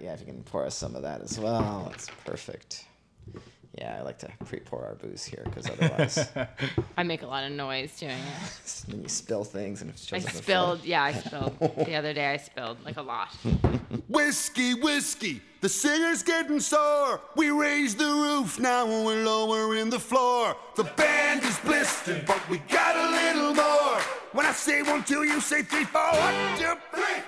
yeah, if you can pour us some of that as well, that's perfect. Yeah, I like to pre-pour our booze here because otherwise, I make a lot of noise doing it. then you spill things and it I up in spilled, yeah, I spilled. The other day I spilled like a lot. Whiskey, whiskey, the singer's getting sore. We raised the roof, now we're lowering the floor. The band is blistered, but we got a little more. When I say one, two, you say three, four. One, two, three.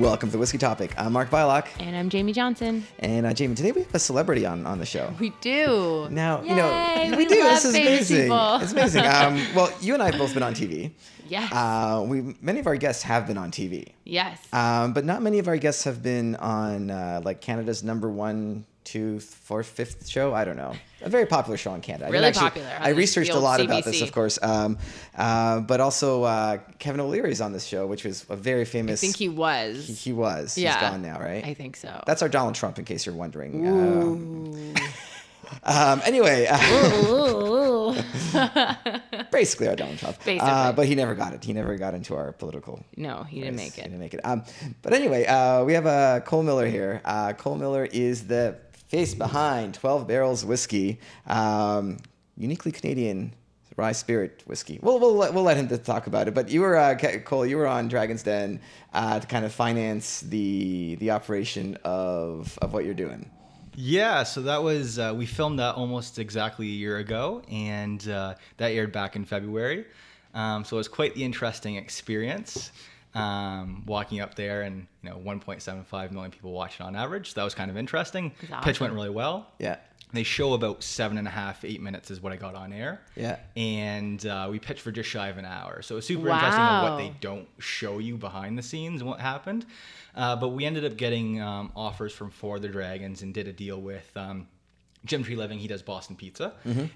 Welcome to the Whiskey Topic. I'm Mark Bylok, And I'm Jamie Johnson. and uh, Jamie. Today we have a celebrity on on the show. We do. Now, Yay, you know, we, do. Love This is amazing. People. It's amazing. Um, well, you and I have both been on TV. Yes. Uh, we many of our guests have been on TV, yes. um, but not many of our guests have been on uh, like Canada's number one, two, fourth, fifth show. I don't know. A very popular show in Canada. I Really didn't popular, I researched a lot about this, of course. Um, uh, but also uh, Kevin O'Leary's on this show, which was a very famous. I think he was. he, he was. yeah. He's gone now, right? I think so. That's our Donald Trump, in case you're wondering. Um, um, anyway, uh, Ooh. basically our Donald Trump. Basically. Uh, but he never got it. He never got into our political. no, he didn't race. make He it. didn't make it. Um, but anyway, uh, we have uh, Cole Miller here. Uh, Cole Miller is the face behind 12 Barrels Whiskey, um, uniquely Canadian rye spirit whiskey. We'll, we'll, we'll let him talk about it. But you were, uh, Cole, you were on Dragon's Den uh, to kind of finance the, the operation of, of what you're doing. Yeah, so that was uh, we filmed that almost exactly a year ago, and uh, that aired back in February. Um, so it was quite the interesting experience. Um, walking up there and you know 1.75 million people watching on average. So that was kind of interesting. That's Pitch went really well. Yeah. They show about seven and a half, eight minutes is what I got on air. Yeah. And uh, we pitched for just shy of an hour. So it's super interesting of what they don't show you behind the scenes and what happened. Uh, but we ended up getting um, offers from Four of the Dragons and did a deal with um, Jim Treliving. He does Boston Pizza.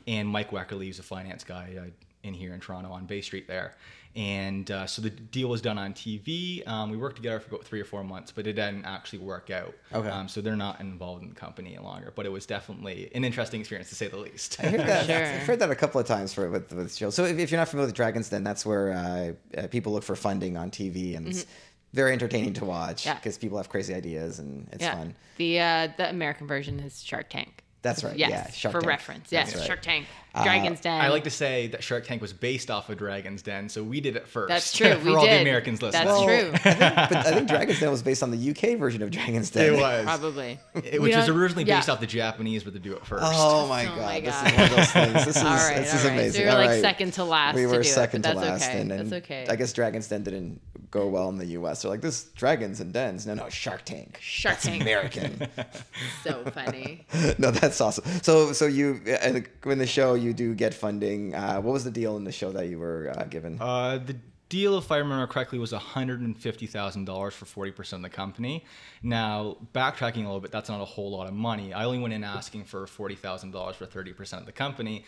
And Mike Wekerle, who's a finance guy uh, in here in Toronto on Bay Street there. And uh, so the deal was done on TV. Um, we worked together for about three or four months, but it didn't actually work out. Okay. Um, so they're not involved in the company any longer. But it was definitely an interesting experience to say the least. I heard that. sure. I've heard that a couple of times for with with shows. So if, if you're not familiar with Dragons, then that's where uh, uh, people look for funding on TV, and it's very entertaining to watch Mm-hmm. Yeah. because people have crazy ideas and it's yeah. fun. The uh, the American version is Shark Tank. That's right. Yes. Yeah, Shark for Tank. reference. Yes. right. Shark Tank. Uh, Dragon's Den. I like to say that Shark Tank was based off of Dragon's Den, so we did it first. That's true. for We all did. the Americans listening. That's true. I think, but I think Dragon's Den was based on the UK version of Dragon's Den. It was. Probably. It- which was originally yeah. based off the Japanese, but they do it first. Oh my Oh god! my This is one of those things. This is All right, this all is right. amazing. So you're All like right. second to last We to were do it, second but to that's last, okay. and, and That's okay. I guess Dragon's Den didn't go well in the US. They're like this Dragons and Dens. No, no, Shark Tank. Shark That's Tank. American. so funny. no, that's awesome. So, so you uh, in the show you do get funding. Uh, what was the deal in the show that you were uh, given? Uh, the deal, if I remember correctly, was $150,000 for 40% of the company. Now, backtracking a little bit, that's not a whole lot of money. I only went in asking for $40,000 for 30% of the company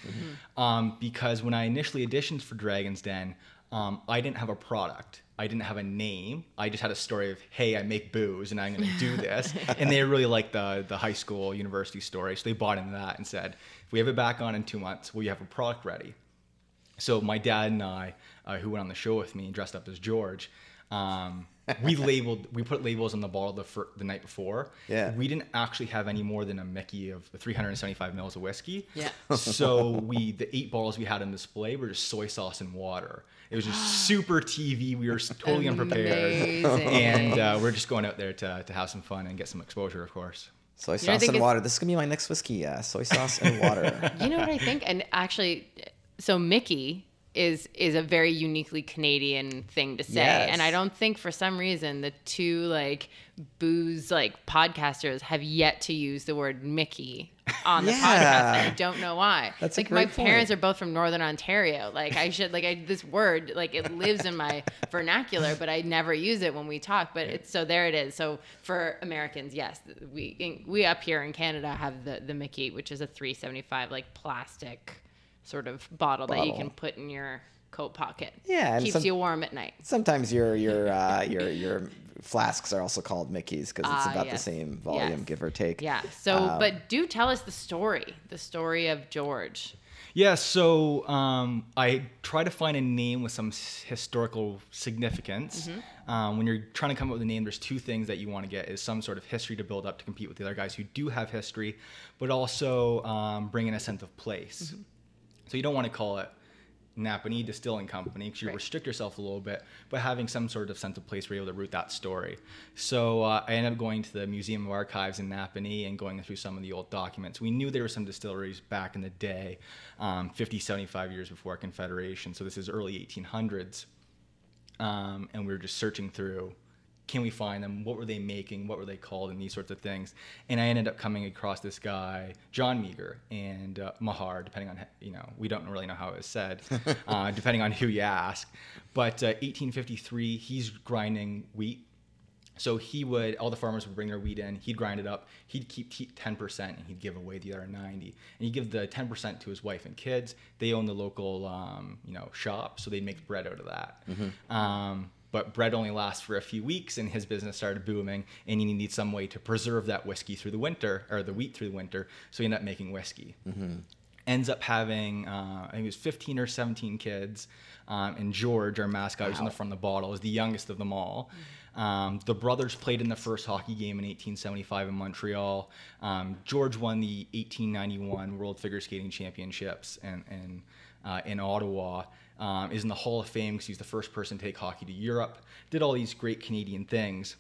um, because when I initially auditioned for Dragon's Den, um, I didn't have a product. I didn't have a name. I just had a story of, hey, I make booze and I'm going to do this. and they really liked the, the high school, university story. So they bought into that and said, if we have it back on in two months, will you have a product ready? So my dad and I, uh, who went on the show with me, and dressed up as George, um, we labeled, we put labels on the bottle the, fir- the night before. Yeah. We didn't actually have any more than a Mickey of 375 mils of whiskey. Yeah. So we, the eight bottles we had on display were just soy sauce and water. It was just super TV. We were totally unprepared, and uh, we're just going out there to, to have some fun and get some exposure, of course. Soy know, I sauce think and it's- water. This is gonna be my next whiskey. Uh, soy sauce and water. You know what I think? And actually, so Mickey is is a very uniquely Canadian thing to say, Yes. and I don't think for some reason the two like booze like podcasters have yet to use the word Mickey on the Yeah. podcast. And I don't know why. That's like my great parents are both from Northern Ontario. Like I should like I this word like it lives in my vernacular, but I never use it when we talk. But it's so there it is. So for Americans, yes, we we up here in Canada have the the Mickey, which is a 375 like plastic sort of bottle, that you can put in your coat pocket. Yeah, and keeps some- you warm at night. Sometimes your your uh, your your flasks are also called Mickey's because it's Ah, about the same volume, Yes. give or take. Yeah. So, Um, but do tell us the story, the story of George. Yeah, so um, I try to find a name with some historical significance. Um, when you're trying to come up with a name, there's two things that you want to get: is some sort of history to build up to compete with the other guys who do have history, but also um, bring in a sense of place. So you don't want to call it Napanee Distilling Company because you Right. restrict yourself a little bit, but having some sort of sense of place where you're able to root that story. So uh, I ended up going to the Museum of Archives in Napanee and going through some of the old documents. We knew there were some distilleries back in the day, um, 50, 75 years before Confederation. So this is early 1800s. Um, and we were just searching through can we find them what were they making what were they called and these sorts of things and i ended up coming across this guy john Meagher and uh, mahar depending on you know we don't really know how it was said uh, depending on who you ask but uh, 1853 he's grinding wheat so he would, all the farmers would bring their wheat in. He'd grind it up. He'd keep t- 10% and he'd give away the other 90. And he'd give the 10% to his wife and kids. They own the local, um, you know, shop, so they'd make bread out of that. Um, but bread only lasts for a few weeks, and his business started booming. And he needed some way to preserve that whiskey through the winter, or the wheat through the winter. So he ended up making whiskey ends up having uh, I think it was 15 or 17 kids, um, and George, our mascot, who's in the front of the bottle, is the youngest of them all. Um, the brothers played in the first hockey game in 1875 in Montreal. Um, George won the 1891 World Figure Skating Championships and, and uh, in Ottawa. Um, is in the Hall of Fame because he's the first person to take hockey to Europe. Did all these great Canadian things.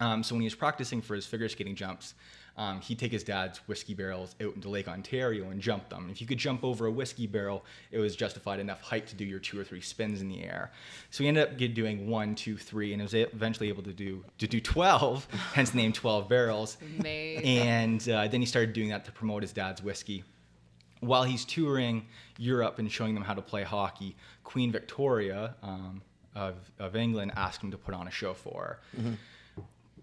Um, so when he was practicing for his figure skating jumps, um, he'd take his dad's whiskey barrels out into Lake Ontario and jump them. If you could jump over a whiskey barrel, it was justified enough height to do your two or three spins in the air. So he ended up doing one, two, three, and was eventually able to do to do 12, hence the name 12 barrels. Amazing. And uh, then he started doing that to promote his dad's whiskey. While he's touring Europe and showing them how to play hockey, Queen Victoria um, of, of England asked him to put on a show for her.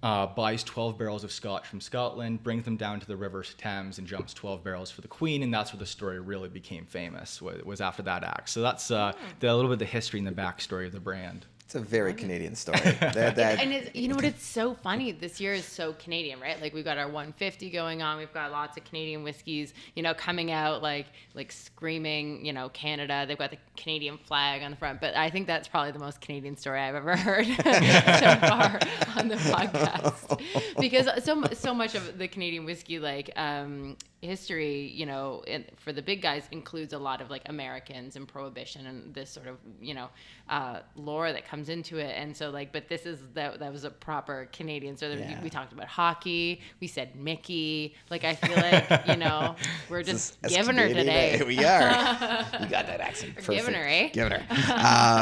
Uh, buys 12 barrels of scotch from Scotland, brings them down to the River Thames, and jumps 12 barrels for the Queen, and that's where the story really became famous. Was, was after that act. So that's uh, the, a little bit of the history and the backstory of the brand. It's a very Canadian story. that, that, and it's, you know what? It's so funny. This year is so Canadian, right? Like we've got our 150 going on. We've got lots of Canadian whiskeys, you know, coming out like like screaming, you know, Canada. They've got the Canadian flag on the front. But I think that's probably the most Canadian story I've ever heard so far on the podcast because so so much of the Canadian whiskey like um, history, you know, for the big guys includes a lot of like Americans and prohibition and this sort of you know uh, lore that comes into it. And so like, but this is that that was a proper Canadian. So there, Yeah. we talked about hockey. We said Mickey. Like I feel like you know we're just giving her today. eh? We are. you got that accent. Perfect. giving her, eh? Giving her.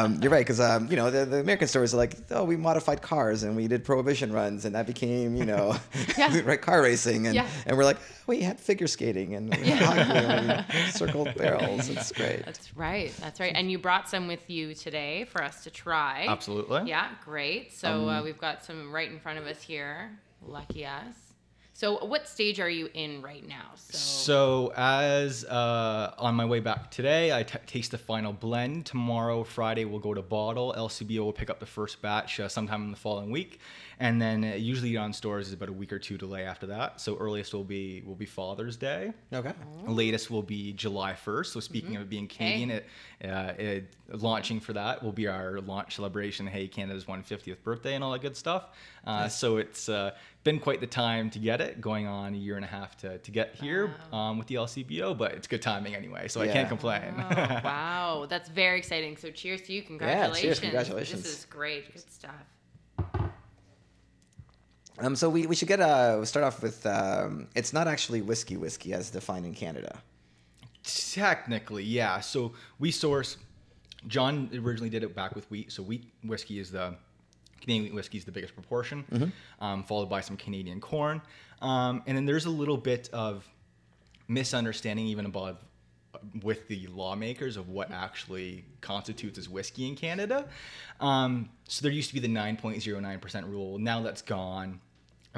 Um, you're right, because um, you know the, the American stories are like, oh, we modified cars and we did prohibition runs, and that became you know, Yeah. right, car racing, and Yeah. and we're like, we had figure skating and we had hockey and we circled barrels. It's great. That's right. That's right. And you brought some with you today for us to try. Absolutely. Yeah, great. So uh, we've got some right in front of us here. Lucky us. So what stage are you in right now? So, So as uh, on my way back today, I t- taste the final blend. Tomorrow, Friday, we'll go to bottle. LCBO will pick up the first batch uh, sometime in the following week, and then uh, usually on stores is about a week or two delay after that. So earliest will be will be Father's Day. Okay. Latest will be July 1st. So speaking of being Canadian, it, uh, it, launching for that will be our launch celebration. Hey, Canada's 150th birthday and all that good stuff. Uh, So it's uh, been quite the time to get it, going on a year and a half to, to get here um, with the LCBO, but it's good timing anyway, so I can't complain. Oh, wow, that's very exciting. So cheers to you. Congratulations. Yeah, cheers. congratulations. This is great. Good stuff. Um, so we, we should get uh we'll start off with um, it's not actually whiskey whiskey as defined in Canada. Technically, yeah. So we source. John originally did it back with wheat. So wheat whiskey is the Canadian wheat whiskey is the biggest proportion, um, followed by some Canadian corn, um, and then there's a little bit of misunderstanding even above with the lawmakers of what actually constitutes as whiskey in Canada. Um, so there used to be the 9.09% rule. Now that's gone.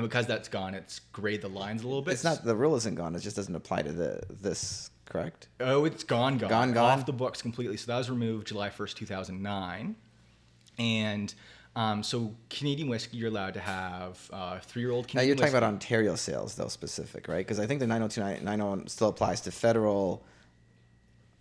And because that's gone, it's grayed the lines a little bit. It's not the rule isn't gone. It just doesn't apply to the this correct. Oh, it's gone, gone, Gone, gone? off the books completely. So that was removed July first, two thousand nine, and um, so Canadian whiskey you're allowed to have uh, three-year-old Now Canadian. you're talking whiskey. about Ontario sales though specific, right? Because I think the 90290 still applies to federal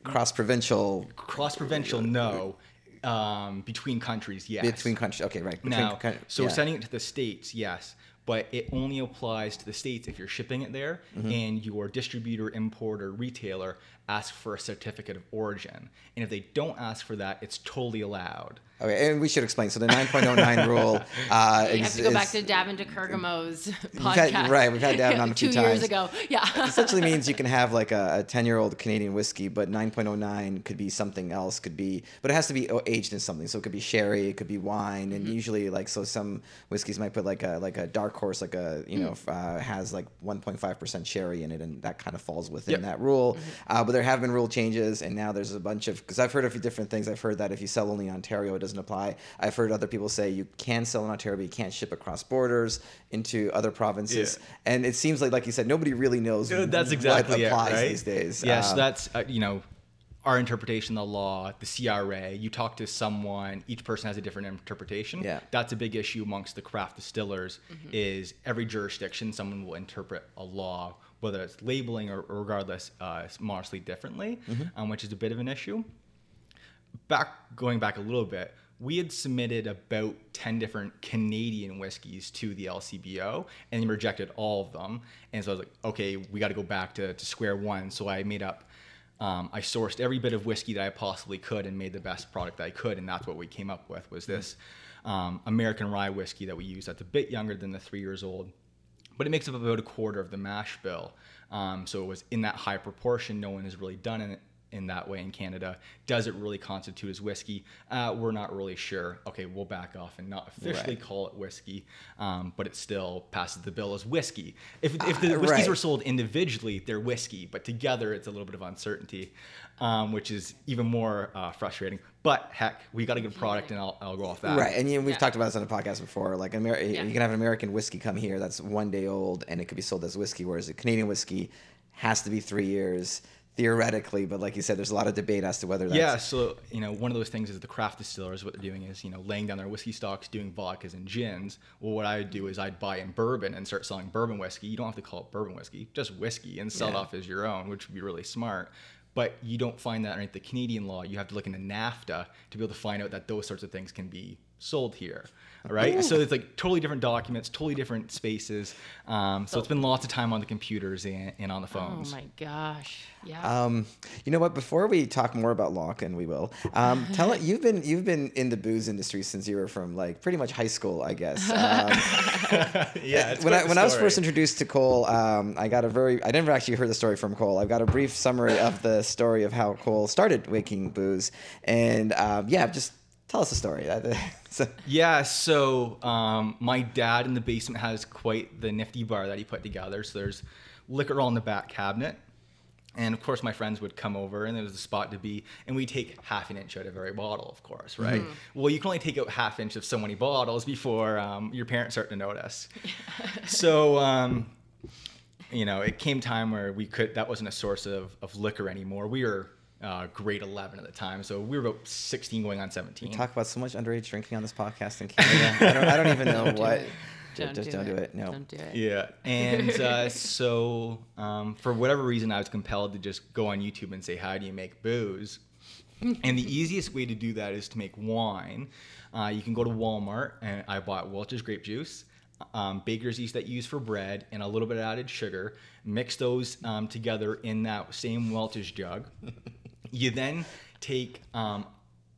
cross provincial Cross provincial, no. Um, between countries, yes. between countries. Okay, right. Between now, coun- so yeah. sending it to the states, yes, but it only applies to the states if you're shipping it there Mm-hmm. and your distributor, importer, retailer asks for a certificate of origin. And if they don't ask for that, it's totally allowed. Okay, and we should explain. So the 9.09 rule. Uh, You have to go back to Davin de Kergommeaux's had- podcast. right, we've had Davin on a few times. two years ago. Yeah. essentially means you can have like a 10 year old Canadian whiskey, but 9.09 could be something else, could be, but it has to be aged in something. So it could be sherry, it could be wine, Mm-hmm. and usually like so some whiskeys might put like a like a dark horse, like a you know uh, has like 1.5% sherry in it, and that kind of falls within Yep. that rule. Mm-hmm. Uh, but there have been rule changes, and now there's a bunch of because I've heard a few different things. I've heard that if you sell only in Ontario, it doesn't apply. I've heard other people say you can sell in Ontario, but you can't ship across borders into other provinces. Yeah. And it seems like, like you said, nobody really knows Uh, That's exactly what it, applies right? these days. Yeah, so Um, that's uh, you know our interpretation of the law, the CRA. You talk to someone, each person has a different interpretation. Yeah. that's a big issue amongst the craft distillers. Is every jurisdiction someone will interpret a law, whether it's labeling or, or regardless, uh, modestly differently, um, which is a bit of an issue back going back a little bit, we had submitted about 10 different Canadian whiskeys to the LCBO and they rejected all of them. And so I was like, okay, we got to go back to, to square one. So I made up, um, I sourced every bit of whiskey that I possibly could and made the best product that I could. And that's what we came up with was this um, American rye whiskey that we use that's a bit younger than the three years old but it makes up about a quarter of the mash bill. Um, so it was in that high proportion. No one has really done it in that way in Canada. Does it really constitute as whiskey? Uh, we're not really sure. Okay, we'll back off and not officially Right. call it whiskey, um, but it still passes the bill as whiskey. If, if the Uh, whiskeys right. were sold individually, they're whiskey, but together it's a little bit of uncertainty, um, which is even more uh, frustrating. But heck, we got a good product, and I'll, I'll go off that. Right, and you know, we've Yeah. talked about this on the podcast before. Like, Amer- Yeah. you can have an American whiskey come here that's one day old, and it could be sold as whiskey, whereas a Canadian whiskey has to be three years theoretically. But like you said, there's a lot of debate as to whether that's Yeah, so you know, one of those things is the craft distillers. What they're doing is, you know, laying down their whiskey stocks, doing vodkas and gins. Well, what I would do is I'd buy in bourbon and start selling bourbon whiskey. You don't have to call it bourbon whiskey, just whiskey, and sell it off as your own, which would be really smart. But you don't find that underneath the Canadian law. You have to look into NAFTA to be able to find out that those sorts of things can be sold here. All right, so it's like totally different documents, totally different spaces. Um, so, it's been lots of time on the computers and, and on the phones. Oh my gosh. Yeah. Um, you know what? Before we talk more about Locke, and we will, um, tell it you've been you've been in the booze industry since you were from like pretty much high school, I guess. Um, yeah, it's when quite I the when I was first introduced to Cole, um, I got a very I never actually heard the story from Cole. I've got a brief summary of the story of how Cole started making booze, and um, yeah, just tell us the story. So- Yeah, so um, my dad in the basement has quite the nifty bar that he put together. So there's liquor all in the back cabinet. And of course, my friends would come over, and there was a spot to be, and we take half an inch out of every bottle, of course, right? Well, you can only take out half inch of so many bottles before um, your parents start to notice. so, um, you know, it came time where we could that wasn't a source of, of liquor anymore. We were uh, grade 11 at the time, so we were about 16 going on 17. We talk about so much underage drinking on this podcast in Canada. I don't, I don't even know do what. it. Ju- Don't just do don't it. do it. No. Don't do it. Yeah, and uh, so um, for whatever reason, I was compelled to just go on YouTube and say, "How do you make booze?" and the easiest way to do that is to make wine. Uh, you can go to Walmart, and I bought Welch's grape juice, um, baker's yeast that you use for bread, and a little bit of added sugar. Mix those um, together in that same Welch's jug. you then take um,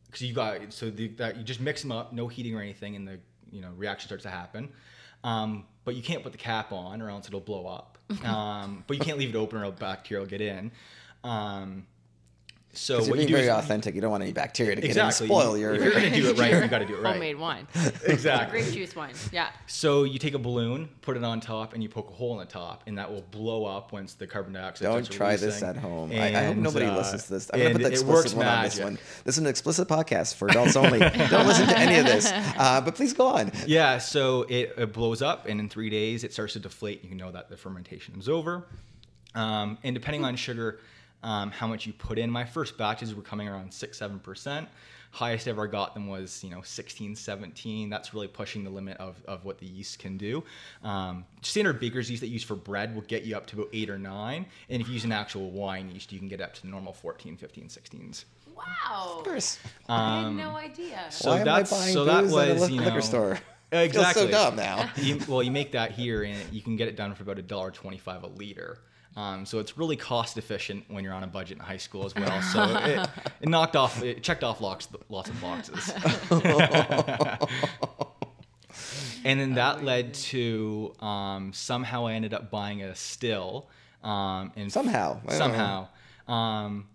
because you got so the, that you just mix them up, no heating or anything, and the you know reaction starts to happen. Um, but you can't put the cap on, or else it'll blow up. Um, but you can't leave it open, or bacteria will get in. Um, so Because you're what you do very is authentic. You don't want any bacteria to get in and spoil your. If you're gonna do it right, you got to do it right. Homemade wine. Exactly. Grape juice wine. Yeah. So you take a balloon, put it on top, and you poke a hole in the top, and that will blow up once the carbon dioxide. Don't starts try this at home. I, I hope nobody uh, listens to this. I'm gonna put the explicit works one on this one. This is an explicit podcast for adults only. Don't listen to any of this. Uh, but please go on. Yeah, so it, it blows up, and in three days it starts to deflate. You know that the fermentation is over. Um, and depending on sugar, um, how much you put in, my first batches were coming around six, seven percent. Highest I ever got them was you know 16, 17. That's really pushing the limit of, of what the yeast can do. Um, standard baker's yeast that you use for bread will get you up to about eight or nine, and if you use an actual wine yeast, you can get up to the normal 14, 15 16s. Wow. Of course. I had no idea. So Why am I that's buying so that booze at a was you know, liquor store? Exactly. Feel so dumb now. you, well, you make that here, and you can get it done for about a dollar twenty-five a liter. Um, so it's really cost efficient when you're on a budget in high school as well. So it, it knocked off, it checked off lots, lots of boxes. and then that led to um, somehow I ended up buying a still. Um, and Somehow. I somehow, um,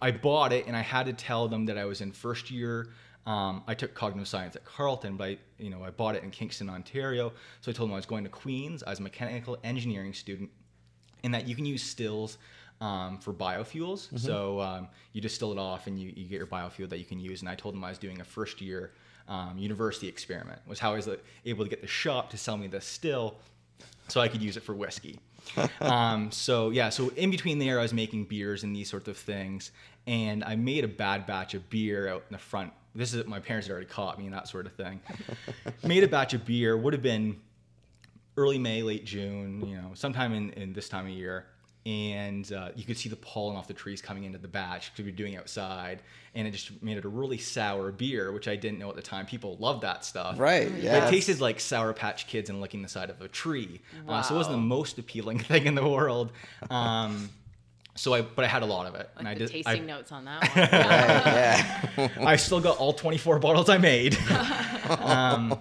I bought it, and I had to tell them that I was in first year. Um, I took cognitive science at Carleton, but I, you know, I bought it in Kingston, Ontario. So I told them I was going to Queens. I was a mechanical engineering student, and that you can use stills um, for biofuels. So um, you distill it off, and you, you get your biofuel that you can use. And I told them I was doing a first year um, university experiment. Was how I was uh, able to get the shop to sell me the still, so I could use it for whiskey. um, so yeah, so in between there, I was making beers and these sorts of things, and I made a bad batch of beer out in the front. This is my parents had already caught me and that sort of thing. made a batch of beer would have been early May, late June, you know, sometime in, in this time of year. And uh, you could see the pollen off the trees coming into the batch because we were doing outside, and it just made it a really sour beer, which I didn't know at the time. People love that stuff, Right, yeah. It tasted like Sour Patch Kids and licking the side of a tree. Uh, so it wasn't the most appealing thing in the world. Um, so I, but I had a lot of it, and I Like did. tasting I, notes on that one. Yeah. I still got all 24 bottles I made. um,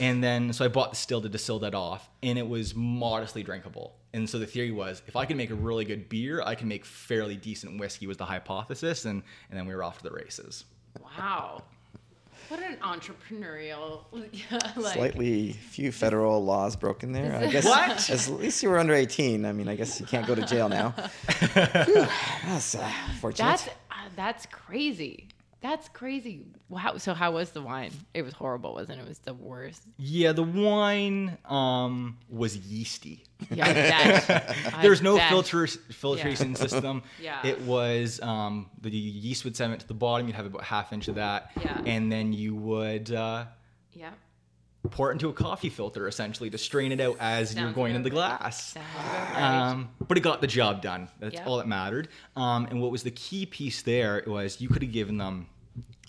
and then, so I bought the still to distill that off, and it was modestly drinkable. And so the theory was, if I can make a really good beer, I can make fairly decent whiskey. Was the hypothesis, and and then we were off to the races. wow. What an entrepreneurial, like, Slightly few federal laws broken there. I guess What? As, at least you were under 18. I mean, I guess you can't go to jail now. Phew, that's uh, fortunate. That's uh, that's crazy. That's crazy. Wow. So how was the wine? It was horrible, wasn't it? It was the worst. Yeah, the wine um, was yeasty. Yeah, bet. There's no bet. filter filtration system. Yeah. It was um, the yeast would sediment to the bottom. You'd have about half inch of that, Yeah. and then you would uh, Yeah. Pour it into a coffee filter essentially to strain it out as you're going in the glass. Right. Um, but it got the job done. That's Yeah. all that mattered. Um, and what was the key piece there was you could have given them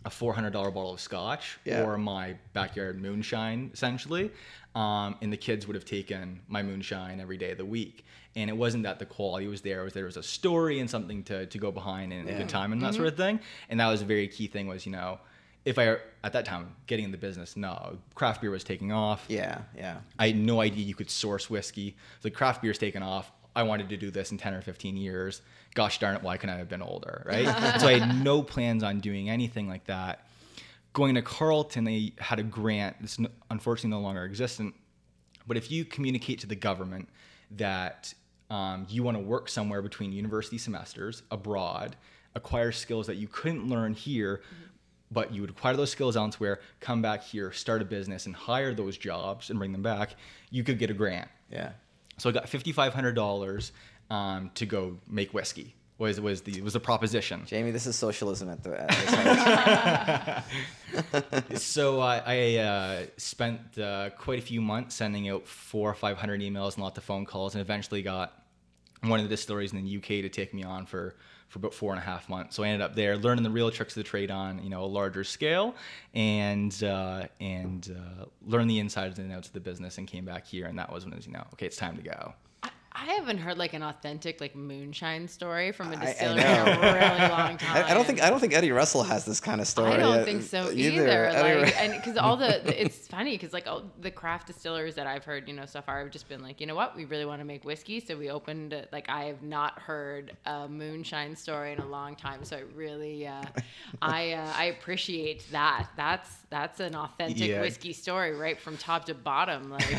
a $400 bottle of scotch Yeah. or my backyard moonshine, essentially. Um, and the kids would have taken my moonshine every day of the week. And it wasn't that the quality was there; it was there was a story and something to, to go behind and a good time and that sort of thing. And that was a very key thing. Was you know, if I at that time getting in the business, no, craft beer was taking off. yeah, yeah. I had no idea you could source whiskey. The craft beer's taken off. I wanted to do this in 10 or 15 years. Gosh darn it, why couldn't I have been older, right? so I had no plans on doing anything like that. Going to Carleton, they had a grant that's unfortunately no longer existent. But if you communicate to the government that um, you want to work somewhere between university semesters abroad, acquire skills that you couldn't learn here, but you would acquire those skills elsewhere, come back here, start a business, and hire those jobs and bring them back, you could get a grant. Yeah. So I got fifty five hundred dollars um, to go make whiskey. Was was the was the proposition. Jamie, this is socialism at the at so I, I uh, spent uh, quite a few months sending out four or five hundred emails and lots of phone calls, and eventually got one of the distilleries in the UK to take me on for for about four and a half months. So I ended up there learning the real tricks of the trade on you know a larger scale, and uh, and uh, learn the insides and outs of the business, and came back here, and that was when it was you know okay, it's time to go. I, I haven't heard like an authentic like moonshine story from a distillery in a really long time. I, I don't think I don't think Eddie Russell has this kind of story. I don't uh, think so either. either. Like, and because all the, it's funny because like all the craft distillers that I've heard, you know, so far have just been like, you know what, we really want to make whiskey, so we opened. uh, Like I have not heard a moonshine story in a long time, so I really, uh, I, uh, I appreciate that. That's that's an authentic Yeah. whiskey story, right from top to bottom. Like,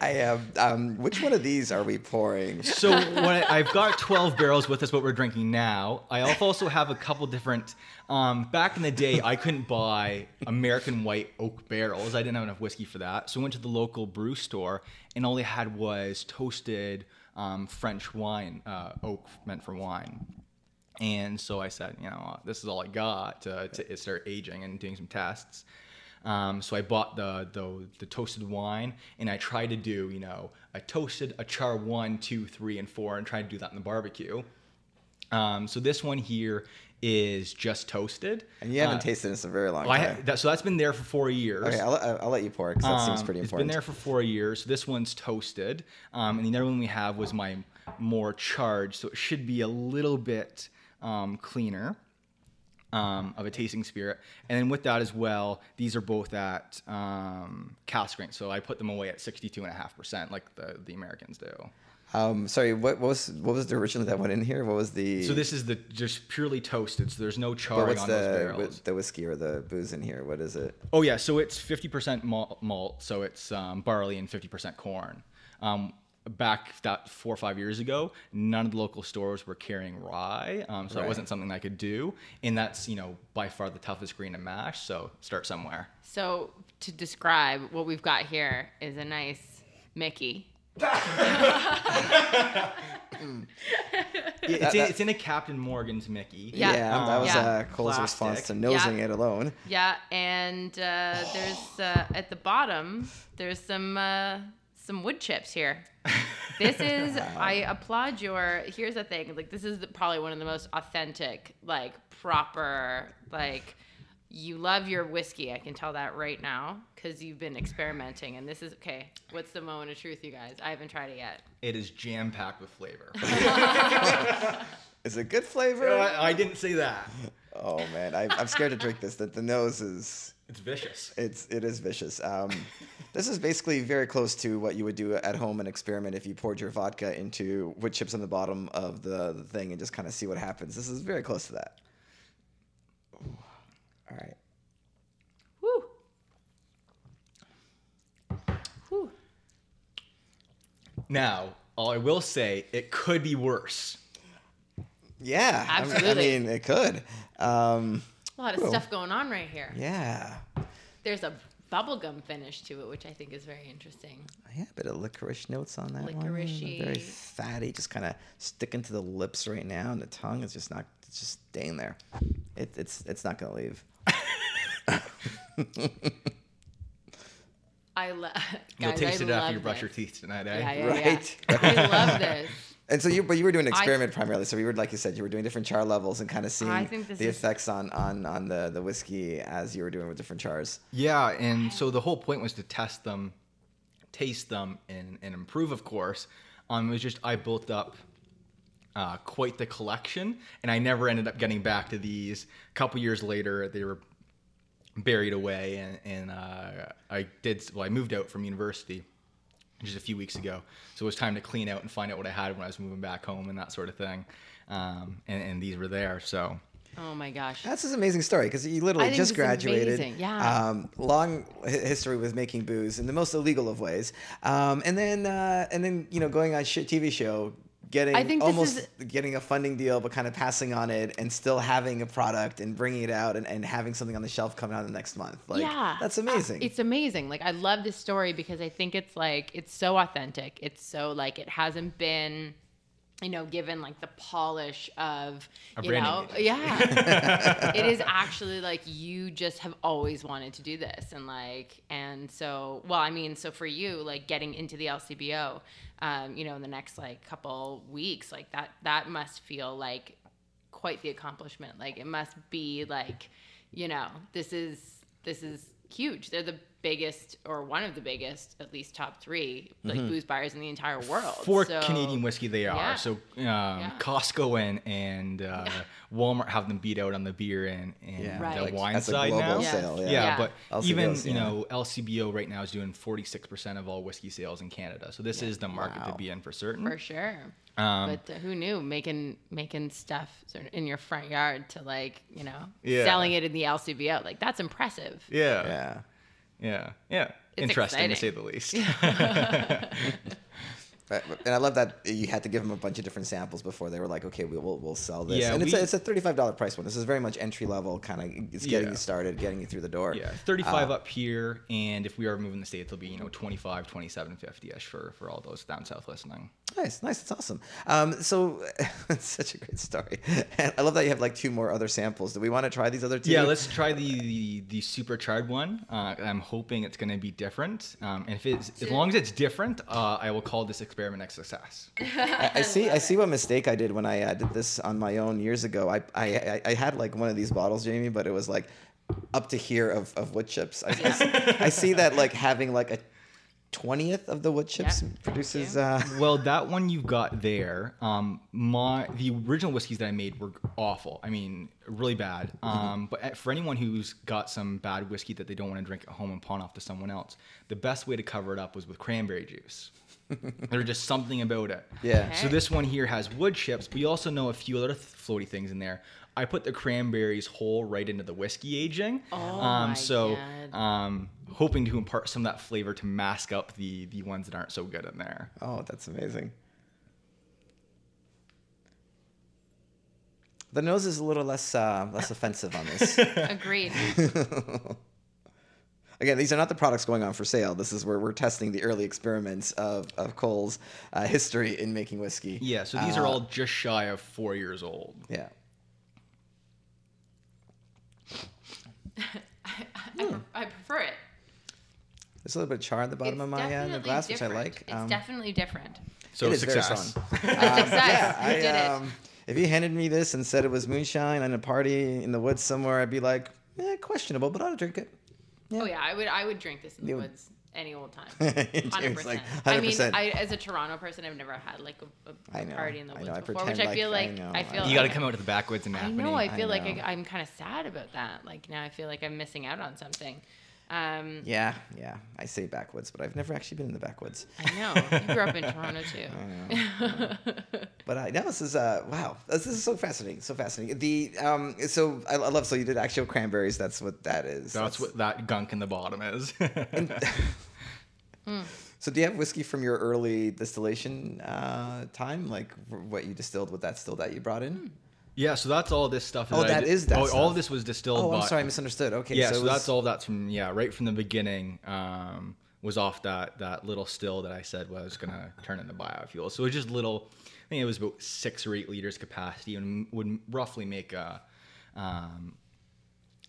I have. Um, which one of these are we pouring? So I, I've got 12 barrels with us, what we're drinking now. I also have a couple different. Um, back in the day, I couldn't buy American white oak barrels. I didn't have enough whiskey for that. So I went to the local brew store, and all they had was toasted um, French wine, uh, oak meant for wine. And so I said, you know, this is all I got to, to start aging and doing some tests. Um, so I bought the, the the toasted wine, and I tried to do you know a toasted, a char one, two, three, and four, and try to do that in the barbecue. Um, so this one here is just toasted. And you haven't Uh, tasted this in a very long I, time. that, so that's been there for four years. okay, I'll, I'll, I'll let you pour because that seems Um, pretty It's important. been there for four years. So This one's toasted, um, and the other one we have was my more charged, so it should be a little bit um, cleaner um, of a tasting spirit. And then with that as well, these are both at um, cask strength, so I put them away at sixty-two and a half percent, like the the Americans do. Um, sorry, what, what was what was the original that went in here? What was the So this is the just purely toasted, so there's no charring on the those barrels. the whiskey or the booze in here? What is it? Oh yeah, so it's fifty percent malt, malt, so it's um, barley and fifty percent corn. Um, back that four or five years ago, none of the local stores were carrying rye, um, so Right. it wasn't something I could do. And that's you know by far the toughest green to mash. So start somewhere. So to describe what we've got here is a nice Mickey. It's, That- in, it's in a Captain Morgan's Mickey. Yeah. that was Yeah. uh, Cole's Plastic. response to nosing Yeah. it alone. Yeah, and uh, there's uh, at the bottom there's some uh, some wood chips here. This is I applaud your. Here's the thing, like this is the, probably one of the most authentic, like proper, like you love your whiskey. I can tell that right now because you've been experimenting, and this is okay. What's the moment of truth, you guys? I haven't tried it yet. It is jam packed with flavor. Is it good flavor? Uh, I didn't say that. oh man, I, I'm scared to drink this. That the nose is It's vicious. it's it is vicious. Um, this is basically very close to what you would do at home and experiment if you poured your vodka into wood chips on the bottom of the, the thing and just kind of see what happens. This is very close to that. Ooh. All right. Woo. Woo. Now, all I will say, it could be worse. Yeah, I mean- Absolutely. I mean, it could. Um, A lot of Cool. stuff going on right here. yeah, There's a bubblegum finish to it, which I think is very interesting. yeah, a bit of licorice notes on that one. Licorice-y. Very fatty, just kind of sticking to the lips right now, and the tongue is just not. It's just staying there. It, it's it's not gonna leave. I love. You'll taste I it after you brush your teeth tonight, eh? Yeah, yeah, Right. yeah. I love this. And so you, but you were doing an experiment primarily. So you were, like you said, you were doing different char levels and kind of seeing the is- effects on on on the the whiskey as you were doing with different chars. Yeah, and so the whole point was to test them, taste them, and, and improve, of course. Um, it was just I built up uh, quite the collection, and I never ended up getting back to these. A couple years later, they were buried away, and, and uh, I did. Well, I moved out from university just a few weeks ago, so it was time to clean out and find out what I had when I was moving back home and that sort of thing. Um, and, and these were there, so. Oh my gosh. That's an amazing story because you literally I think just graduated. amazing, yeah. Um, long history with making booze in the most illegal of ways, um, and then uh, and then you know going on sh- TV show, getting I think almost is- getting a funding deal, but kind of passing on it, and still having a product and bringing it out and, and having something on the shelf coming out the next month. Like, yeah. that's amazing. It's amazing. Like I love this story because I think it's like it's so authentic. It's so like it hasn't been you know, given like the polish of, A you know, agency. yeah, it is actually like you just have always wanted to do this, and like, and so, well, I mean, so for you, like getting into the LCBO, um, you know, in the next like couple weeks, like that, that must feel like quite the accomplishment. Like it must be like, you know, this is this is huge. They're the biggest or one of the biggest, at least top three, like booze buyers in the entire world. For So- Canadian whiskey, they Yeah. are. So um, Costco and and uh, Walmart have them beat out on the beer and, and Yeah. Right. the Like, wine that's a side global now. Yeah. sale. Yeah. Yeah, Yeah. but LCBOs, even you know LCBO right now is doing 46% of all whiskey sales in Canada. So this is the market Wow. to be in for certain. for sure. Um, but who knew making making stuff in your front yard to like you know Yeah. selling it in the LCBO like that's impressive. yeah, yeah. yeah, yeah. It's Interesting to say the least. Right, but- And I love that you had to give them a bunch of different samples before they were like, okay, we will we'll sell this. Yeah, and it's a, it's a thirty five dollar price one. This is very much entry level kind of. It's getting Yeah. you started, getting you through the door. Yeah, 35 Uh, up here, and if we are moving the states, it'll be you know 25, 27, 50 ish for for all those down south listening. Nice, nice. That's awesome. Um, so it's such a great story. And I love that you have like two more other samples. Do we want to try these other two? Yeah, let's try the the, the supercharged one. Uh, I'm hoping it's going to be different. Um, and if it's as long as it's different, uh, I will call this experiment a success. I, I see. I see what mistake I did when I uh, did this on my own years ago. I, I I- I had like one of these bottles, Jamie, but it was like up to here of, of wood chips. I, I see- I see that like having like a twentieth of the wood chips Yeah. produces. Uh, well, that one you've got there. Um, my the original whiskeys that I made were awful. I mean, really bad. Um, but for anyone who's got some bad whiskey that they don't want to drink at home and pawn off to someone else, the best way to cover it up was with cranberry juice. There's just something about it. Yeah. So this one here has wood chips, but you also know a few other th- floaty things in there. I put the cranberries whole right into the whiskey aging. Oh um, my so God. um, hoping to impart some of that flavor to mask up the the ones that aren't so good in there. oh, that's amazing. The nose is a little less uh, less offensive on this. Agreed. Again, these are not the products going on for sale. This is where we're testing the early experiments of, of Cole's uh, history in making whiskey. Yeah, so these are Uh, all just shy of four years old. Yeah. I, pre- I prefer it. There's a little bit of char at the bottom it's of my uh, definitely glass, which I different. like. It's Um, definitely different. So it is very success. strong. Success. yeah, You I, did it. um, if you handed me this and said it was moonshine and a party in the woods somewhere, I'd be like, eh, questionable, but I'll drink it. Oh yeah, I would I would drink this in the You woods any old time. James, Hundred like, percent. I mean, I, as a Toronto person, I've never had like a, a I know, party in the I woods know, I before, which I feel like- I like know, I I feel. know. You got to come out to the backwoods and I Napanee. know. I I feel like. I, I'm kind of sad about that. Like now, I feel like I'm missing out on something. Um, Yeah, yeah. I say backwoods, but I've never actually been in the backwoods. I know. You grew up in Toronto too. But I know this is uh wow, this is so fascinating, so fascinating. The um so I, I love so you did actual cranberries. That's what that is. That's what that gunk in the bottom is. So do you have whiskey from your early distillation uh, time, like what you distilled with that still that you brought in? Yeah, so that's all this stuff. Oh, that did- is that Oh, all of this was distilled. Oh, I'm by- sorry, I misunderstood. Okay, yeah, so, it was- that's all that's from yeah, right from the beginning. Um, was off that that little still that I said was gonna turn into biofuel. So it was just little. I think it was about six or eight liters capacity and would roughly make a. Um,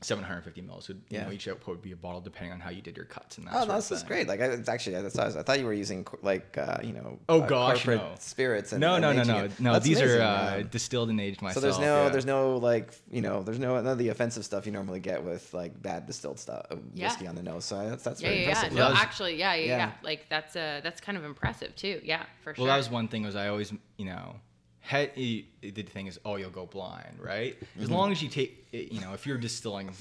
750 mils would you Yeah. know each output would be a bottle depending on how you did your cuts and that Oh, sort no, of this is thing. great. Like, I, it's actually, that's I, was, I thought you were using like, uh, you know, Oh, uh, gosh, no. spirits. And, no, and no, no, aging no, it. no. That's These are uh, distilled and aged myself. so there's no, yeah. there's no like, you know, there's no none of the offensive stuff you normally get with like bad distilled stuff, uh, Yeah. whiskey on the nose. So that's that's Yeah, very yeah, yeah. impressive. No, was- actually, yeah, yeah, Yeah. yeah, Like that's uh that's kind of impressive too. Yeah, for sure. Well, that was one thing. Was I always, you know, head, the thing is, oh, you'll go blind, right? As Mm-hmm. long as you take, you know, if you're distilling,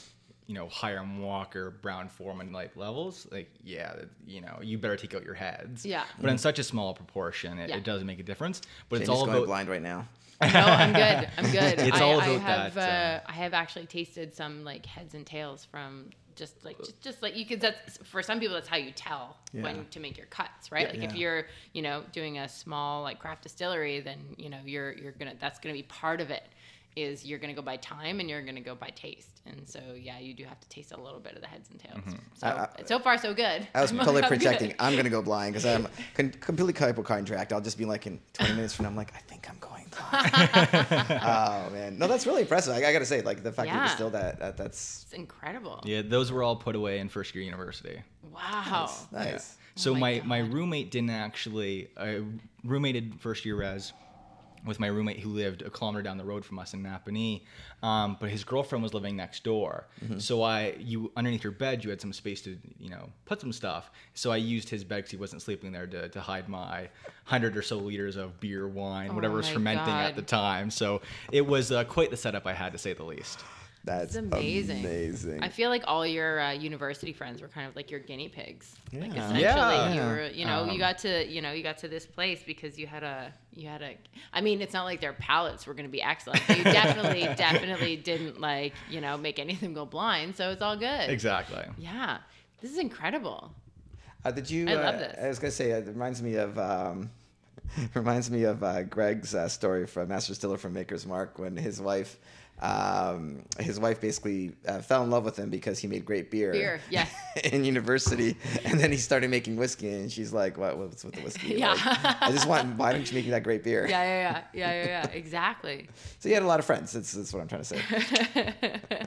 you know, Hiram Walker, Brown-Forman like levels, like yeah, you know, you better take out your heads. Yeah. But in such a small proportion, it, Yeah. it does make a difference. But Jamie's it's all going about blind right now. no, I'm good. I'm good. It's I, all I about have, that, Uh, I have actually tasted some like heads and tails from just like just, just like you could. That's for some people. That's how you tell Yeah. when to make your cuts, right? Like if you're you know doing a small like craft distillery, then you know you're you're gonna that's gonna be part of it. Is you're gonna go by time and you're gonna go by taste, and so yeah, you do have to taste a little bit of the heads and tails. Mm-hmm. So I- I- so far so good. I was I'm- totally I'm projecting. I'm gonna go blind because I'm con- completely hypochondriac. I'll just be like in 20 minutes from now. I'm like, I think I'm going blind. oh man, no, that's really impressive. I, I gotta say, like the fact that you Yeah. distilled that, that that's It's incredible. yeah, those were all put away in first year university. Wow. nice. So Oh my my, my roommate didn't actually I roommated first year res with my roommate who lived a kilometer down the road from us in Napanee, um, but his girlfriend was living next door. Mm-hmm. So I you underneath your bed you had some space to you know put some stuff. So I used his bed because he wasn't sleeping there to, to hide my hundred or so liters of beer, wine, Oh whatever was my fermenting at the time. So it was uh, quite the setup I had to say the least. That's It's amazing. Amazing. I feel like all your uh, university friends were kind of like your guinea pigs. Like Yeah. essentially, Yeah. you were, you know, Um, you got to, you know, you got to this place because you had a, you had a. I mean, it's not like their palates were going to be excellent. You definitely, definitely didn't like, you know, make any of them go blind. So it's all good. Exactly. Yeah, this is incredible. Uh, did you? I love uh, this. I was gonna say it reminds me of um, reminds me of uh, Greg's uh, story from Master Distiller from Maker's Mark when his wife um, his wife basically uh, fell in love with him because he made great beer. Beer, yes. in university, and then he started making whiskey, and she's like, "What? What's with the whiskey? Yeah. Like, I just want. Why don't you make me that great beer?" Yeah, yeah, yeah, yeah, yeah, yeah. Exactly. So he had a lot of friends. That's, that's what I'm trying to say.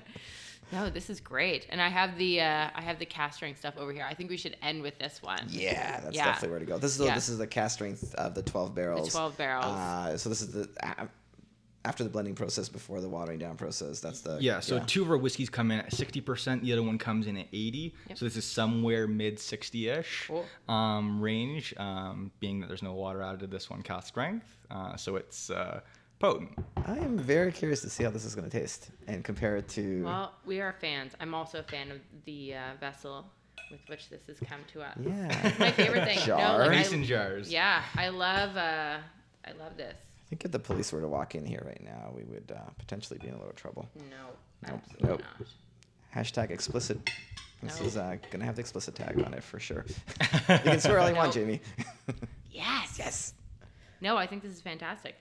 No, this is great, and I have the uh, I have the cask strength stuff over here. I think we should end with this one. Yeah, that's Yeah. definitely where to go. This is the, Yeah. this is the cask strength of the 12 barrels. 12 barrels. Uh, so this is the a- after the blending process, before the watering down process. That's the Yeah, so two of our whiskeys come in at 60%, the other one comes in at 80. Yep. So this is somewhere mid 60 ish Cool. um, range, um, being that there's no water added to this one cask strength. Uh, so it's uh, potent. I am very curious to see how this is going to taste and compare it to. Well, we are fans. I'm also a fan of the uh, vessel with which this has come to us. yeah, My favorite thing. No, Jar. like, I- Mason jars. yeah, I love uh, I love this. I think if the police were to walk in here right now, we would uh, potentially be in a little trouble. No, Nope, absolutely nope. not. Hashtag explicit. This No. is uh, gonna have the explicit tag on it for sure. you can swear all you want, Jamie. Yes. yes. No, I think this is fantastic.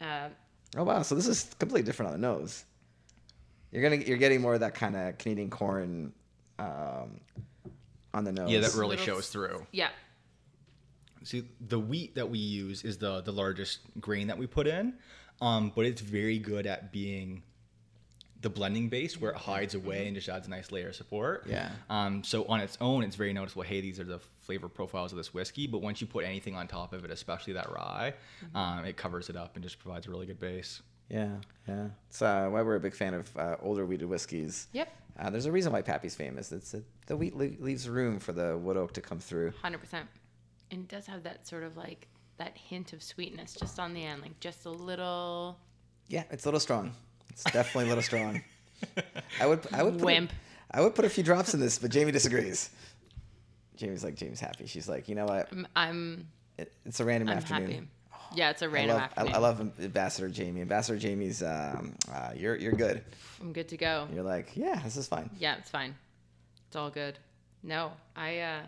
Uh, Oh wow, so this is completely different on the nose. You're gonna you're getting more of that kind of Canadian corn um, on the nose. Yeah, that really Little shows through. yeah. See, the wheat that we use is the the largest grain that we put in, um, but it's very good at being the blending base where it hides away and just adds a nice layer of support. Yeah. Um, so on its own, it's very noticeable. Hey, these are the flavor profiles of this whiskey. But once you put anything on top of it, especially that rye, um, it covers it up and just provides a really good base. Yeah, yeah. It's uh, why we're a big fan of uh, older wheated whiskeys. Yep. Uh, there's a reason why Pappy's famous. It's it, the wheat le- leaves room for the wood oak to come through. Hundred percent. And it does have that sort of like that hint of sweetness just on the end, like just a little Yeah, it's a little strong. It's definitely a little strong. I would I would put Wimp. A, I would put a few drops in this, but Jamie disagrees. Jamie's like Jamie's happy. She's like, you know what? I'm I'm, It, it's a random I'm afternoon. happy. Yeah, it's a random love, I, afternoon. I love Ambassador Jamie. Ambassador Jamie's, um, uh, you're you're good. I'm good to go. You're like, yeah, this is fine. Yeah, it's fine. It's all good. No, I uh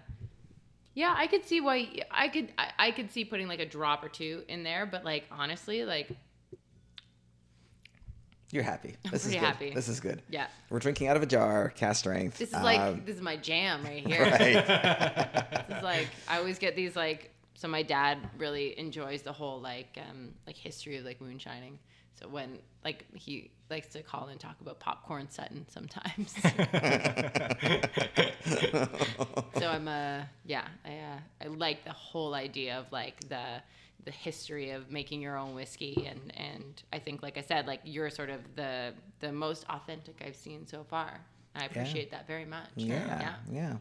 yeah, I could see why I could I, I could see putting like a drop or two in there, but like honestly, like You're happy. This is pretty good. happy. This is good. yeah. We're drinking out of a jar, cask strength. This is like um, this is my jam right here. right. This is like I always get these like so my dad really enjoys the whole like um like history of like moonshining. So when like he likes to call and talk about popcorn Sutton sometimes. so I'm uh yeah, I uh, I like the whole idea of like the the history of making your own whiskey and and I think like I said like you're sort of the the most authentic I've seen so far. I appreciate that very much. yeah, yeah.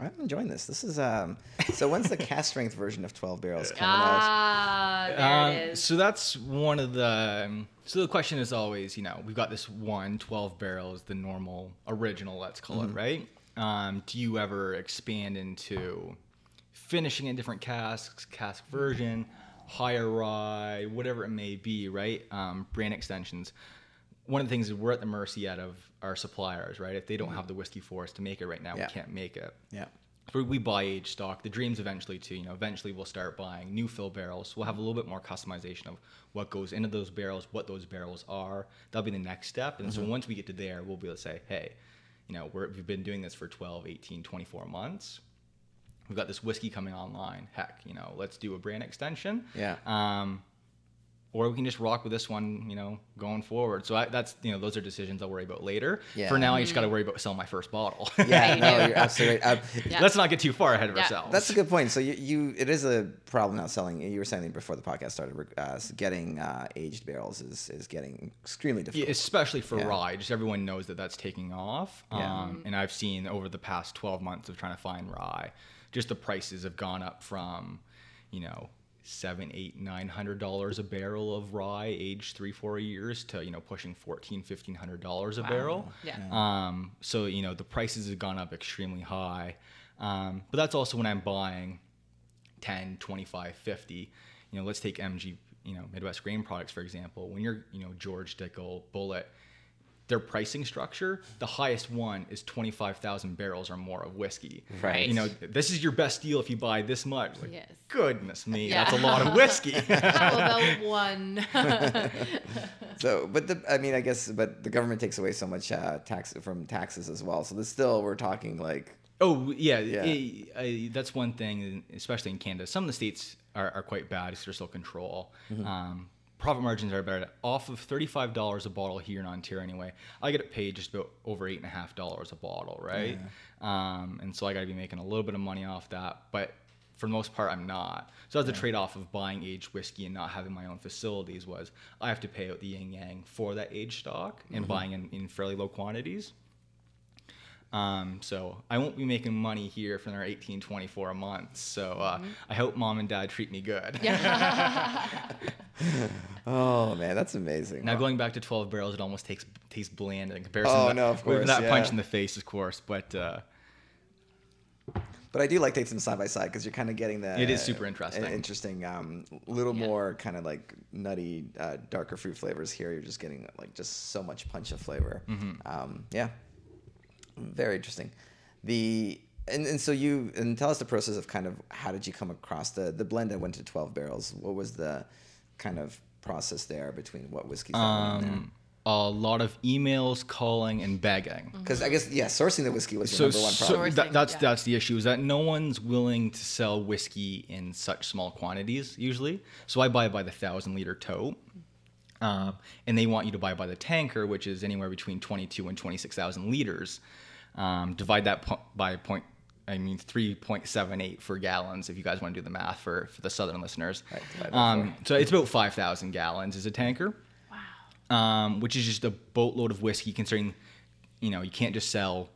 I'm enjoying this. This is um. So when's the cask strength version of 12 barrels coming out? Ah, there Um, it is. so that's one of the. um, So the question is always, you know, we've got this one 12 barrels, the normal original, let's call Mm-hmm. it, right? Um, do you ever expand into finishing in different casks, cask version, higher rye, whatever it may be, right? Um, brand extensions. One of the things is we're at the mercy out of our suppliers, right? If they don't have the whiskey for us to make it right now, Mm-hmm. Yeah. we can't make it. Yeah. So we buy aged stock. The dream's eventually to, you know, eventually we'll start buying new fill barrels. We'll have a little bit more customization of what goes into those barrels, what those barrels are. That'll be the next step. And so once we get to there, we'll be able to say, hey, you know, we're, we've been doing this for 12, 18, 24 months. We've got this whiskey coming online. Heck, you know, let's do a brand extension. Yeah. Um, or we can just rock with this one, you know, going forward. So I, that's, you know, those are decisions I'll worry about later. Yeah. For now, I just got to worry about selling my first bottle. Yeah, no, you're absolutely right. Uh, Yeah. Let's not get too far ahead of Yeah. ourselves. That's a good point. So you, you, it is a problem now selling. You were saying before the podcast started, uh, getting uh, aged barrels is is getting extremely Yeah, difficult. especially for Yeah. rye. Just everyone knows that that's taking off. Yeah. Um, and I've seen over the past 12 months of trying to find rye, just the prices have gone up from, you know, seven, eight, nine hundred dollars a barrel of rye aged three, four years to, you know, pushing fourteen, fifteen hundred dollars a barrel. Yeah. Um, so, you know, the prices have gone up extremely high. Um, but that's also when I'm buying 10, 25, 50. You know, let's take MG, you know, Midwest Grain Products, for example. When you're, you know, George Dickel, Bulleit, their pricing structure, the highest one is 25,000 barrels or more of whiskey. Right. You know, this is your best deal if you buy this much. Like, Yes. Goodness me, Yeah. that's a lot of whiskey. How about one? So, but the, I mean, I guess, but the government takes away so much uh, tax from taxes as well. So this still, we're talking like, Oh yeah, Yeah. eh, eh, that's one thing, especially in Canada. Some of the states are, are quite bad because there's still control. Mm-hmm. Um, profit margins are better. Off of thirty-five dollars a bottle here in Ontario, anyway, I get it paid just about over eight and a half dollars a bottle, right? Um, and so I got to be making a little bit of money off that, but for the most part, I'm not. So that's the trade-off of buying aged whiskey and not having my own facilities. Was I have to pay out the yin yang for that aged stock and Mm-hmm. buying in, in fairly low quantities. Um, so I won't be making money here for another 18, 24 a month. So uh, I hope mom and dad treat me good. oh man, that's amazing. Now going back to 12 barrels, it almost takes tastes bland in comparison. Oh, to that, no, of with course, that punch in the face, of course. But uh, But I do like taking them side by side because you're kind of getting the. It is super interesting. an Interesting, um, little Yeah. more kind of like nutty, uh, darker fruit flavors. Here, you're just getting like just so much punch of flavor. Mm-hmm. Um, yeah, very interesting. The and, and so you and tell us the process of kind of how did you come across the the blend that went to 12 barrels? What was the kind of process there between what whiskeys that went in there? um, a lot of emails, calling, and begging. Because I guess yeah, sourcing the whiskey was So, your number one problem. Sourcing, that, that's yeah. that's the issue is that no one's willing to sell whiskey in such small quantities usually. So I buy by the thousand liter tote, um, and they want you to buy by the tanker, which is anywhere between twenty two and twenty six thousand liters. Um, divide that po- by point. I mean, three point seven eight for gallons. If you guys want to do the math for for the southern listeners, Right, um, so it's about five thousand gallons is a tanker um, which is just a boatload of whiskey. Considering, you know, you can't just sell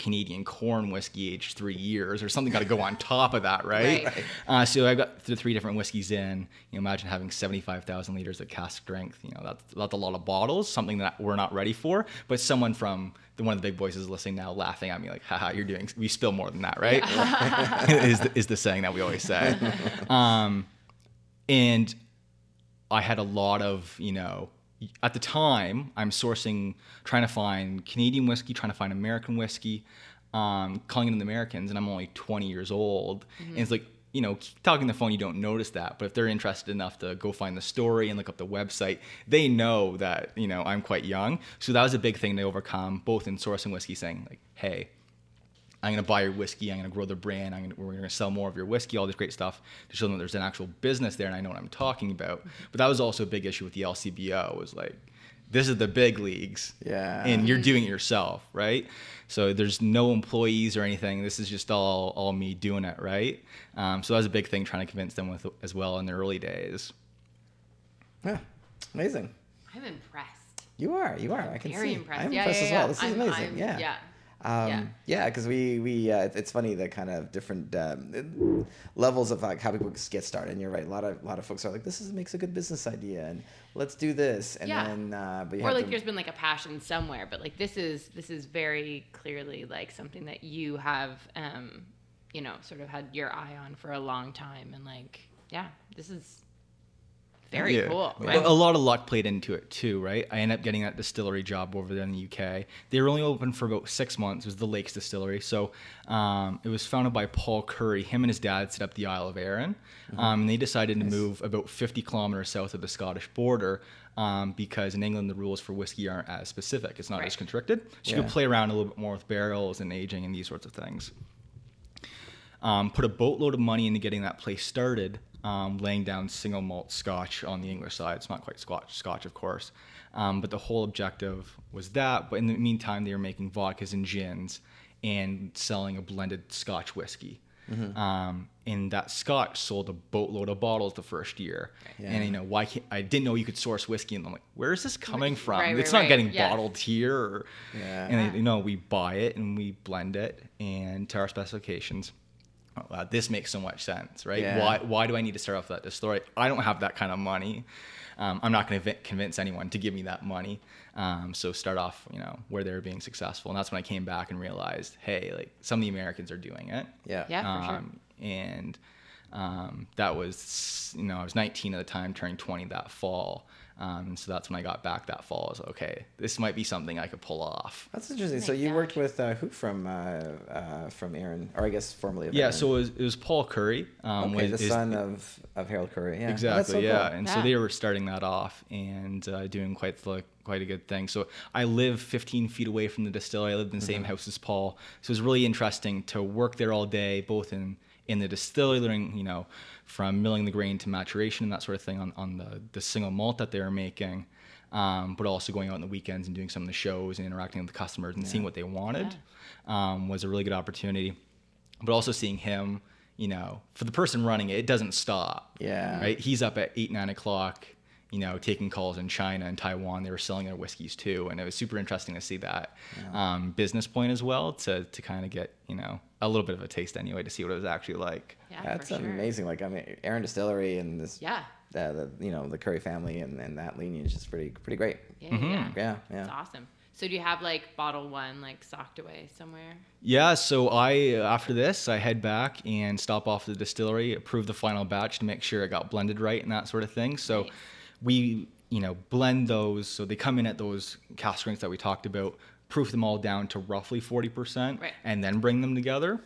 Canadian corn whiskey aged three years, or something got to go on top of that, right? Right. Uh, so I've got the three different whiskeys in. You know, imagine having seventy-five thousand liters of cask strength. You know, that's that's a lot of bottles. Something that we're not ready for. But someone from the, one of the big boys is listening now, laughing at me like, "Haha, you're doing. We spill more than that, right?" is the, is the saying that we always say. um, and I had a lot of, you know, at the time I'm sourcing, trying to find Canadian whiskey, trying to find American whiskey, um, calling in the Americans, and I'm only 20 years old. And it's like, you know, talking on the phone, you don't notice that. But if they're interested enough to go find the story and look up the website, they know that, you know, I'm quite young. So that was a big thing to overcome, both in sourcing whiskey, saying, like, hey, I'm gonna buy your whiskey. I'm gonna grow the brand. I'm gonna, we're gonna sell more of your whiskey. All this great stuff to show them that there's an actual business there, and I know what I'm talking about. But that was also a big issue with the LCBO. Was like, this is the big leagues, Yeah. and you're doing it yourself, right? So there's no employees or anything. This is just all all me doing it, right? Um, so that was a big thing trying to convince them with as well in the early days. yeah, amazing. I'm impressed. You are, you are. I can Very see. impressed. I'm yeah, impressed yeah, as yeah. well. This is I'm- amazing. I'm- yeah. Yeah. Um, Yeah. yeah, because we we uh, it's funny the kind of different um, levels of like how people get started. And you're right, a lot of a lot of folks are like, this is makes a good business idea, and let's do this, and Yeah. then uh, but or like to, there's been like a passion somewhere but like this is this is very clearly like something that you have um you know sort of had your eye on for a long time and like yeah this is very Yeah. cool But I'm- A lot of luck played into it too, right? I ended up getting that distillery job over there in the UK. They were only open for about six months. It was the Lakes Distillery. So um, it was founded by Paul Currie. Him and his dad set up the Isle of Arran. Um, and they decided to move about 50 kilometers south of the Scottish border um, because in England the rules for whiskey aren't as specific. It's not as Right. constricted. So you can play around a little bit more with barrels and aging and these sorts of things um, put a boatload of money into getting that place started, um, laying down single malt Scotch on the English side. It's not quite Scotch, Scotch of course, um, but the whole objective was that. But in the meantime, they were making vodkas and gins and selling a blended Scotch whiskey. Um, and that Scotch sold a boatload of bottles the first year. Yeah. And you know why? Can't, I didn't know you could source whiskey, and I'm like, where is this coming from? Right, it's right, not right. getting Yeah. bottled here. Or, Yeah. And you know, we buy it and we blend it and to our specifications. Oh, wow, this makes so much sense, right? Yeah. Why why do I need to start off that story? I don't have that kind of money. Um, I'm not going to convince anyone to give me that money. Um, so start off, you know, where they're being successful, and that's when I came back and realized, hey, like some of the Americans are doing it. yeah, Yeah. for sure. Um, and um, that was, you know, I was 19 at the time, turning 20 that fall. Um, so that's when I got back that fall. I was like, okay, this might be something I could pull off. That's interesting. So my you worked with uh, who from uh, uh, from Arran, or I guess formerly of Yeah, Arran. so it was, it was Paul Currie. Um, okay, was- the is- son of, of Harold Currie. Yeah, Oh, Exactly. so yeah, cool. and so they were starting that off and uh, doing quite the, quite a good thing. So I live 15 feet away from the distillery. I lived in the Mm-hmm. same house as Paul, so it was really interesting to work there all day, both in in the distillery, learning you know from milling the grain to maturation and that sort of thing on, on the the single malt that they were making. Um, but also going out on the weekends and doing some of the shows and interacting with the customers and seeing what they wanted um, was a really good opportunity. But also seeing him, you know, for the person running it, it doesn't stop Yeah. right? He's up at eight, nine o'clock, you know, taking calls in China and Taiwan. They were selling their whiskeys too, and it was super interesting to see that um, business point as well to to kind of get you know a little bit of a taste anyway to see what it was actually like. Yeah, That's for sure. amazing. Like I mean, Arran Distillery and this. Yeah. Uh, the you know the Currie family and, and that lineage is pretty pretty great. Yeah, yeah, yeah. Yeah, yeah. That's awesome. So do you have like bottle one like socked away somewhere? Yeah, so I after this I head back and stop off the distillery, approve the final batch to make sure it got blended right and that sort of thing. So Nice. We you know blend those so they come in at those cask strengths that we talked about, proof them all down to roughly forty percent, Right. and then bring them together.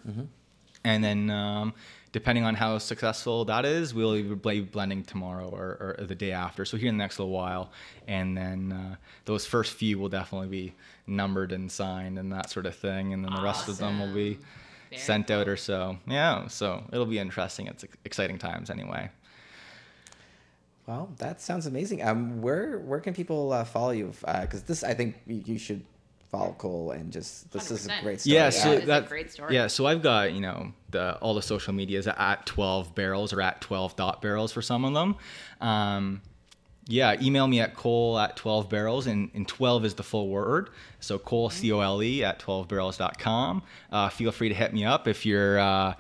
And then, um, depending on how successful that is, we'll be blending tomorrow or, or the day after. So here in the next little while, and then uh, those first few will definitely be numbered and signed and that sort of thing, and then the rest of them will be Very sent out or so. Yeah, so it'll be interesting. It's exciting times anyway. Well, that sounds amazing. Um, where where can people uh, follow you? Because this, I think you, you should follow Cole and just this is a great story. Yeah, Yeah, so it's a that great story. Yeah, so I've got you know the all the social medias at 12 barrels or at 12 dot barrels for some of them. Um, yeah, email me at cole at 12 barrels, and, and 12 is the full word. So cole, C O L E, at 12barrels.com. Uh, feel free to hit me up if you're uh,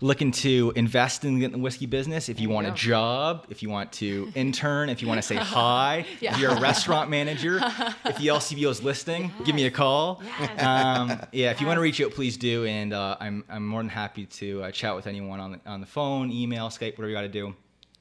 looking to invest in the whiskey business, if you want a job, if you want to intern, if you want to say hi, Yeah. if you're a restaurant manager, if the LCBO is listening, give me a call. Yes. Um, yeah, if you want to reach out, please do, and uh, I'm I'm more than happy to uh, chat with anyone on the on the phone, email, Skype, whatever you got to do.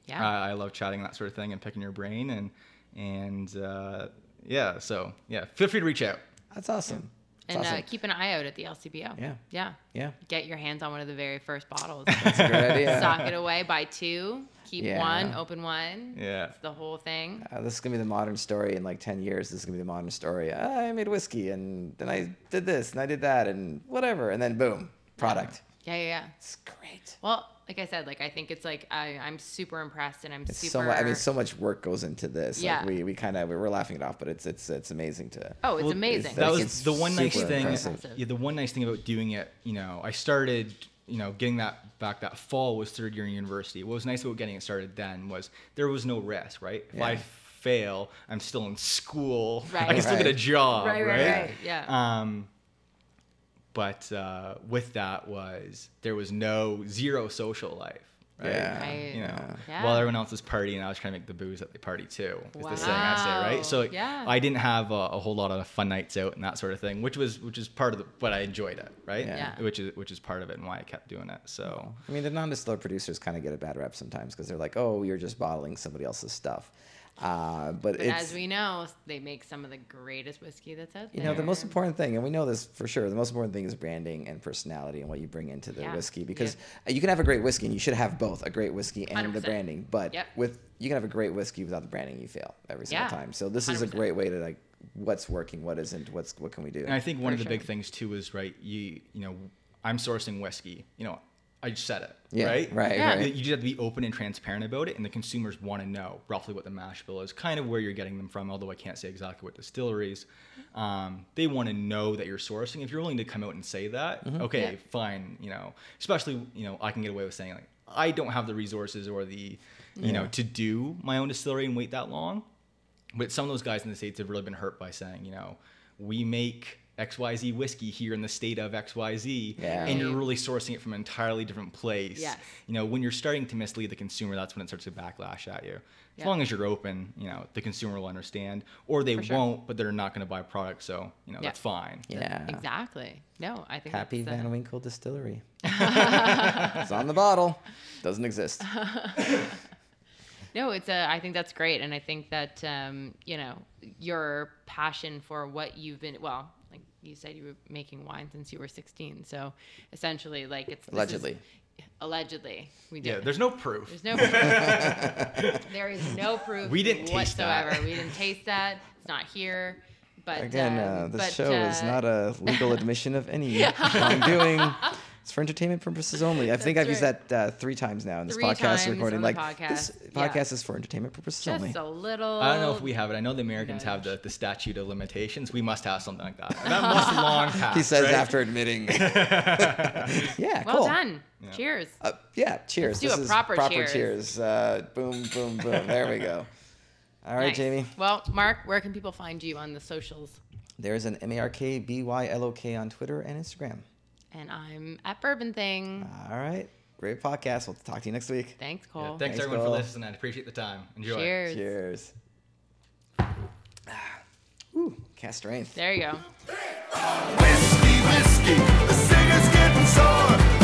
Yeah. Uh, I love chatting that sort of thing and picking your brain and and uh, yeah, so yeah, feel free to reach out. That's awesome. That's and awesome. uh, keep an eye out at the LCBO. Yeah. Yeah. yeah, Get your hands on one of the very first bottles. that's a great idea. Sock it away, buy two, keep Yeah. one, open one. Yeah. It's the whole thing. Uh, this is gonna be the modern story in like ten years. This is gonna be the modern story. I made whiskey and then I did this and I did that and whatever and then boom, product. Yeah, yeah, yeah. It's great. Well, like I said, like I think it's like I, I'm super impressed and I'm It's super. so much. I mean, so much work goes into this. Yeah. Like we we kind of we're laughing it off, but it's it's it's amazing to. oh, it's Well, amazing. it's- That Like, was the one nice thing. impressive. Yeah, the one nice thing about doing it, you know, I started, you know, getting that back that fall was third year in university. What was nice about getting it started then was there was no risk, right? If I fail, I'm still in school. Right. I can still get a Right. job, right, right, right, Yeah. Um, but uh, with that was there was no zero social life. Right? Yeah. Right. You know, Yeah. while everyone else is partying, I was trying to make the booze at the party too. Is the saying I say, Wow. right? So Yeah. I didn't have a, a whole lot of fun nights out and that sort of thing, which was which is part of the, but I enjoyed it, right? Yeah. Yeah. Which is which is part of it and why I kept doing it. So I mean, the non-distiller producers kind of get a bad rep sometimes because they're like, "Oh, you're just bottling somebody else's stuff," uh, but, but it's as we know, they make some of the greatest whiskey that's out there. you know the most important thing, and we know this for sure. The most important thing is branding and personality and what you bring into the Yeah. whiskey because uh you can have a great whiskey and you should have both a great whiskey and the 100%. branding. But Yep. with you can have a great whiskey without the branding, you fail every single Yeah. time. So this is a great way to like what's working, what isn't, what's what can we do. and I think one For of the sure. big things too is right. You you know, I'm sourcing whiskey. You know, I just said it. Yeah, Right. right, Yeah. right. You just have to be open and transparent about it, and the consumers want to know roughly what the mash bill is, kind of where you're getting them from. Although I can't say exactly what distilleries, um, they want to know that you're sourcing. If you're willing to come out and say that, Mm-hmm. okay, Yeah. fine. You know, especially you know, I can get away with saying like, I don't have the resources or the, you know, to do my own distillery and wait that long. But some of those guys in the states have really been hurt by saying, you know, we make XYZ whiskey here in the state of XYZ, Yeah. and you're really sourcing it from an entirely different place. Yes. You know, when you're starting to mislead the consumer, that's when it starts to backlash at you. As Yeah. long as you're open, you know, the consumer will understand, or they sure. won't, but they're not going to buy a product, so you know Yeah. that's fine. yeah. Exactly. No, I think Happy that's, uh, Van Winkle Distillery. it's on the bottle. Doesn't exist. No, it's a. I think that's great, and I think that um, you know your passion for what you've been. Well, like you said, you were making wine since you were 16. So essentially, like it's this is- Allegedly. allegedly, we did. Yeah, there's no proof. There's no proof. there is no proof. We didn't taste that. We didn't taste that. It's not here. But Again, um, uh, this but, show is uh, not a legal admission of any wrongdoing. It's for entertainment purposes only. I think I've used right. that uh, three times now in this Three podcast times recording. on the Like this podcast, yeah. is for entertainment purposes only. Just a little. I don't know if we have it. I know the Americans have the, the statute of limitations. We must have something like that. That must long pass. He says right? after admitting. yeah, Well cool. done. Cheers. Uh, yeah, cheers. do this a is proper cheers. cheers. Uh, boom, boom, boom. There we go. All right, Nice. Jamie. Well, Mark, where can people find you on the socials? There's an M A R K B Y L O K on Twitter and Instagram. And I'm at Bourbon Thing. All right. Great podcast. We'll talk to you next week. Thanks, Yeah, Cole. thanks, Thanks, everyone Cole. for listening. I appreciate the time. Enjoy. Cheers. Cheers. Ooh, cask strength. There you go. Whiskey, whiskey, the singer's getting so